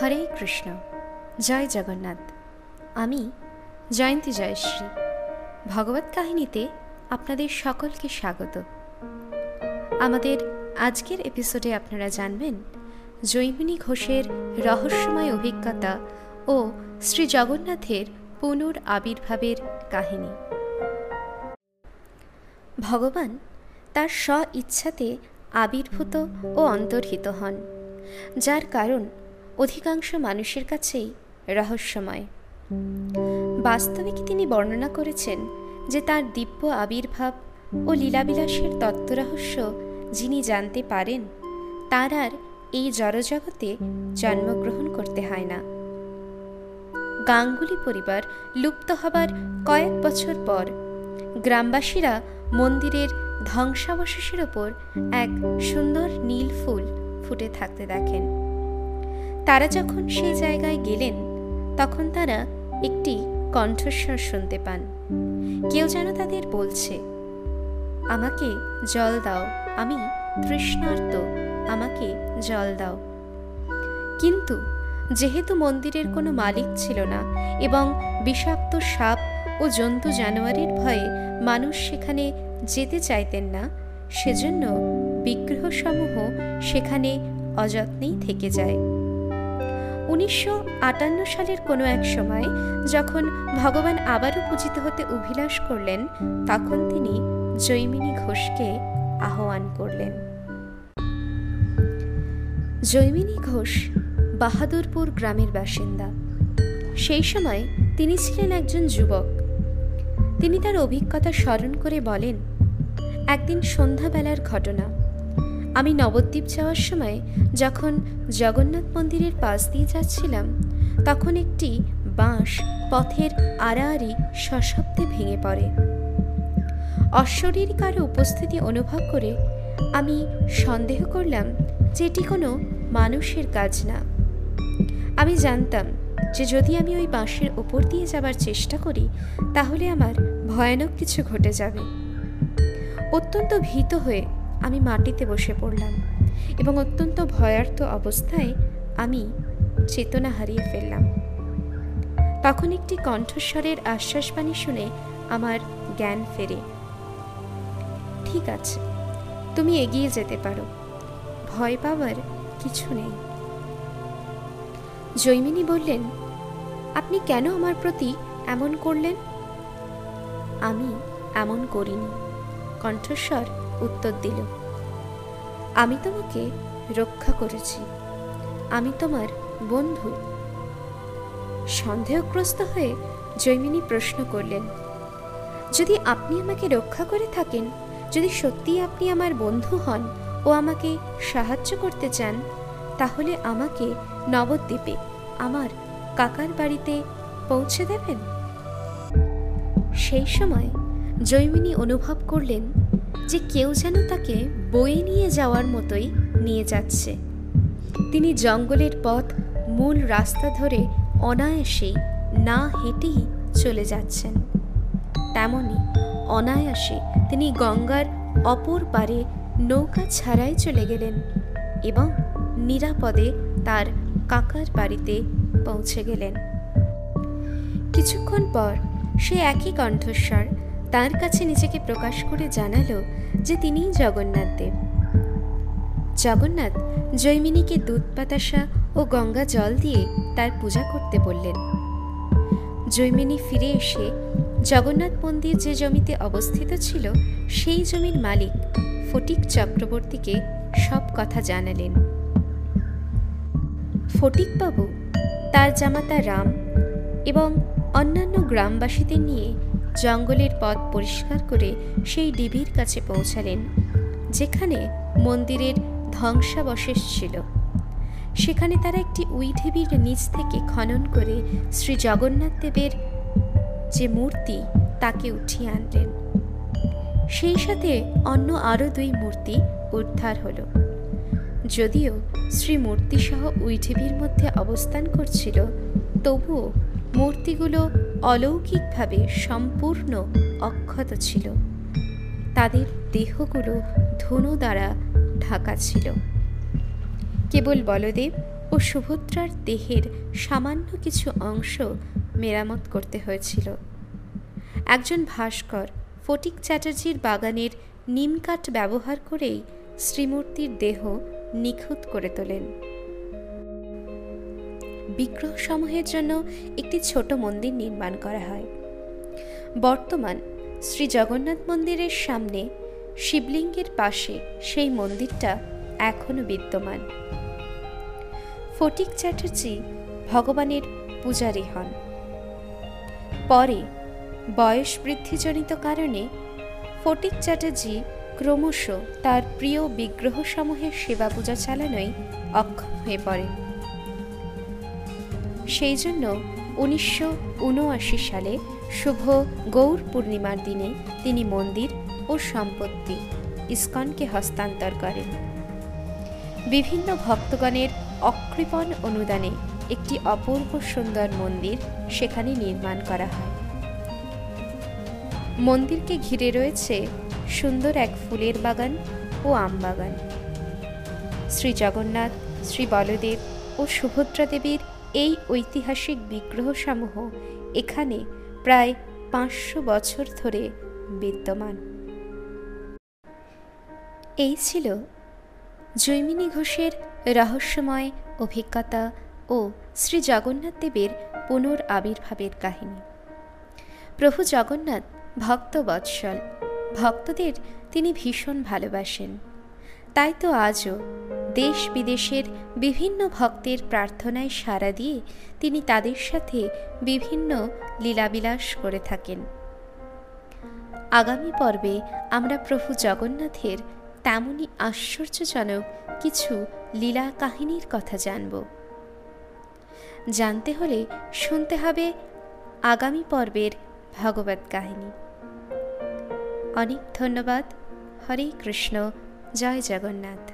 হরে কৃষ্ণ, জয় জগন্নাথ। আমি জয়ন্তী জয়শ্রী। ভগবত কাহিনীতে আপনাদের সকলকে স্বাগত। আমাদের আজকের এপিসোডে আপনারা জানবেন জৈমিনী ঘোষের রহস্যময় অভিজ্ঞতা ও শ্রী জগন্নাথের পুনর আবির্ভাবের কাহিনী। ভগবান তার স্ব ইচ্ছাতে আবির্ভূত ও অন্তর্হিত হন, যার কারণ অধিকাংশ মানুষের কাছেই রহস্যময়। বাস্তবে কি তিনি বর্ণনা করেছেন যে তার দিব্য আবির্ভাব ও লীলাবিলাসের তত্ত্বরহস্য যিনি জানতে পারেন, তার আর এই জড়জগতে জন্মগ্রহণ করতে হয় না। গাঙ্গুলি পরিবার লুপ্ত হবার কয়েক বছর পর গ্রামবাসীরা মন্দিরের ধ্বংসাবশেষের ওপর এক সুন্দর নীল ফুল ফুটে থাকতে দেখেন। তারা যখন সেই জায়গায় গেলেন, তখন তারা একটি কণ্ঠস্বর শুনতে পান। কেউ যেন তাদের বলছে, আমাকে জল দাও, আমি তৃষ্ণার্ত, আমাকে জল দাও। কিন্তু যেহেতু মন্দিরের কোনো মালিক ছিল না এবং বিষাক্ত সাপ ও জন্তু জানোয়ারের ভয়ে মানুষ সেখানে যেতে চাইতেন না, সেজন্য বিগ্রহসমূহ সেখানে অযত্নেই থেকে যায়। উনিশশো আটান্ন সালের কোনো এক সময় যখন ভগবান আবারও পূজিত হতে অভিলাষ করলেন, তখন তিনি জৈমিনী ঘোষকে আহ্বান করলেন। জৈমিনী ঘোষ বাহাদুরপুর গ্রামের বাসিন্দা। সেই সময় তিনি ছিলেন একজন যুবক। তিনি তার অভিজ্ঞতা স্মরণ করে বলেন, একদিন সন্ধ্যাবেলার ঘটনা। আমি নবদ্বীপ যাওয়ার সময় যখন জগন্নাথ মন্দিরের পাশ দিয়ে যাচ্ছিলাম, তখন একটি বাঁশ পথের আড়াআড়ি সশব্দে ভেঙে পড়ে। অশ্বরীর কারও উপস্থিতি অনুভব করে আমি সন্দেহ করলাম যে এটি কোনো মানুষের কাজ না। আমি জানতাম যে যদি আমি ওই বাঁশের ওপর দিয়ে যাবার চেষ্টা করি, তাহলে আমার ভয়ানক কিছু ঘটে যাবে। অত্যন্ত ভীত হয়ে আমি মাটিতে বসে পড়লাম এবং অত্যন্ত ভয়ার্থ অবস্থায় আমি চেতনা হারিয়ে ফেললাম। তখন একটি কণ্ঠস্বরের আশ্বাসবাণী শুনে আমার জ্ঞান ফেরে। ঠিক আছে, তুমি এগিয়ে যেতে পারো। ভয় পাওয়ার কিছু নেই। জৈমিনী বললেন, আপনি কেন আমার প্রতি এমন করলেন? আমি এমন করিনি। কণ্ঠস্বর উত্তর দিল, আমি তোমাকে রক্ষা করেছি। আমি তোমার বন্ধু সন্দেহগ্রস্ত হয়ে জৈমিনী প্রশ্ন করলেন, যদি আপনি আমাকে রক্ষা করে থাকেন, যদি সত্যিই আপনি আমার বন্ধু হন ও আমাকে সাহায্য করতে চান, তাহলে আমাকে নবদ্বীপে আমার কাকার বাড়িতে পৌঁছে দেবেন সেই সময় জৈমিনী অনুভব করলেন যে কেউ যেন তাকে বয়ে নিয়ে যাওয়ার মতোই নিয়ে যাচ্ছে। তিনি জঙ্গলের পথ, মূল রাস্তা ধরে অনায়াসেই না হেঁটেই চলে যাচ্ছেন। তেমনি অনায়াসে তিনি গঙ্গার অপর পারে নৌকা ছাড়াই চলে গেলেন এবং নিরাপদে তার কাকার বাড়িতে পৌঁছে গেলেন। কিছুক্ষণ পর সে একই কণ্ঠস্বর তার কাছে নিজেকে প্রকাশ করে জানালো যে তিনিই জগন্নাথ দেব। জগন্নাথ জৈমিনীকে দুধ পাতাসা ও গঙ্গা জল দিয়ে তার পূজা করতে বললেন। জৈমিনী ফিরে এসে জগন্নাথ মন্দির যে জমিতে অবস্থিত ছিল, সেই জমির মালিক ফটিক চক্রবর্তীকে সব কথা জানালেন। ফটিকবাবু তার জামাতা রাম এবং অন্যান্য গ্রামবাসীদের নিয়ে জঙ্গলের পথ পরিষ্কার করে সেই ডিবির কাছে পৌঁছালেন, যেখানে মন্দিরের ধ্বংসাবশেষ ছিল। সেখানে তারা একটি উইঢিবির নিচ থেকে খনন করে শ্রী জগন্নাথ দেবের যে মূর্তি, তাকে উঠিয়ে আনলেন। সেই সাথে অন্য আরও দুই মূর্তি উদ্ধার হল। যদিও শ্রী মূর্তিসহ উইঢিবির মধ্যে অবস্থান করছিল, তবুও মূর্তিগুলো অলৌকিকভাবে সম্পূর্ণ অক্ষত ছিল। তাদের দেহগুলো ধনু দ্বারা ঢাকা ছিল। কেবল বলদেব ও সুভদ্রার দেহের সামান্য কিছু অংশ মেরামত করতে হয়েছিল। একজন ভাস্কর ফটিক চ্যাটার্জির বাগানের নিমকাঠ ব্যবহার করেই শ্রীমূর্তির দেহ নিখুঁত করে তোলেন। বিগ্রহ সমূহের জন্য একটি ছোট মন্দির নির্মাণ করা হয়। বর্তমান শ্রী জগন্নাথ মন্দিরের সামনে শিবলিঙ্গের পাশে সেই মন্দিরটা এখনও বিদ্যমান। ফটিক চ্যাটার্জি ভগবানের পূজারী হন। পরে বয়স বৃদ্ধিজনিত কারণে ফটিক চ্যাটার্জি ক্রমশ তার প্রিয় বিগ্রহসমূহের সেবা পূজা চালানোয় অক্ষম হয়ে পড়েন। সেই জন্য উনিশশো উনআশি সালে শুভ গৌর পূর্ণিমার দিনে তিনি মন্দির ও সম্পত্তি ইস্কনকে হস্তান্তর করেন। বিভিন্ন ভক্তগণের অকৃপণ অনুদানে একটি অপূর্ব সুন্দর মন্দির সেখানে নির্মাণ করা হয়। মন্দিরকে ঘিরে রয়েছে সুন্দর এক ফুলের বাগান ও আম বাগান। শ্রী জগন্নাথ, শ্রী বলদেব ও সুভদ্রা দেবীর এই ঐতিহাসিক বিগ্রহসমূহ এখানে প্রায় পাঁচশো বছর ধরে বিদ্যমান। এই ছিল জৈমিনী ঘোষের রহস্যময় অভিজ্ঞতা ও শ্রী জগন্নাথ দেবের পুনর আবির্ভাবের কাহিনী। প্রভু জগন্নাথ ভক্ত বৎসল ভক্তদের তিনি ভীষণ ভালোবাসেন। তাই তো আজও দেশ বিদেশের বিভিন্ন ভক্তের প্রার্থনায় সাড়া দিয়ে তিনি তাদের সাথে বিভিন্ন লীলাবিলাস করে থাকেন। আগামী পর্বে আমরা প্রভু জগন্নাথের তেমনই আশ্চর্যজনক কিছু লীলা কাহিনীর কথা জানব। জানতে হলে শুনতে হবে আগামী পর্বের ভগবত কাহিনী। অনেক ধন্যবাদ। হরে কৃষ্ণ। জয় জগন্নাথ।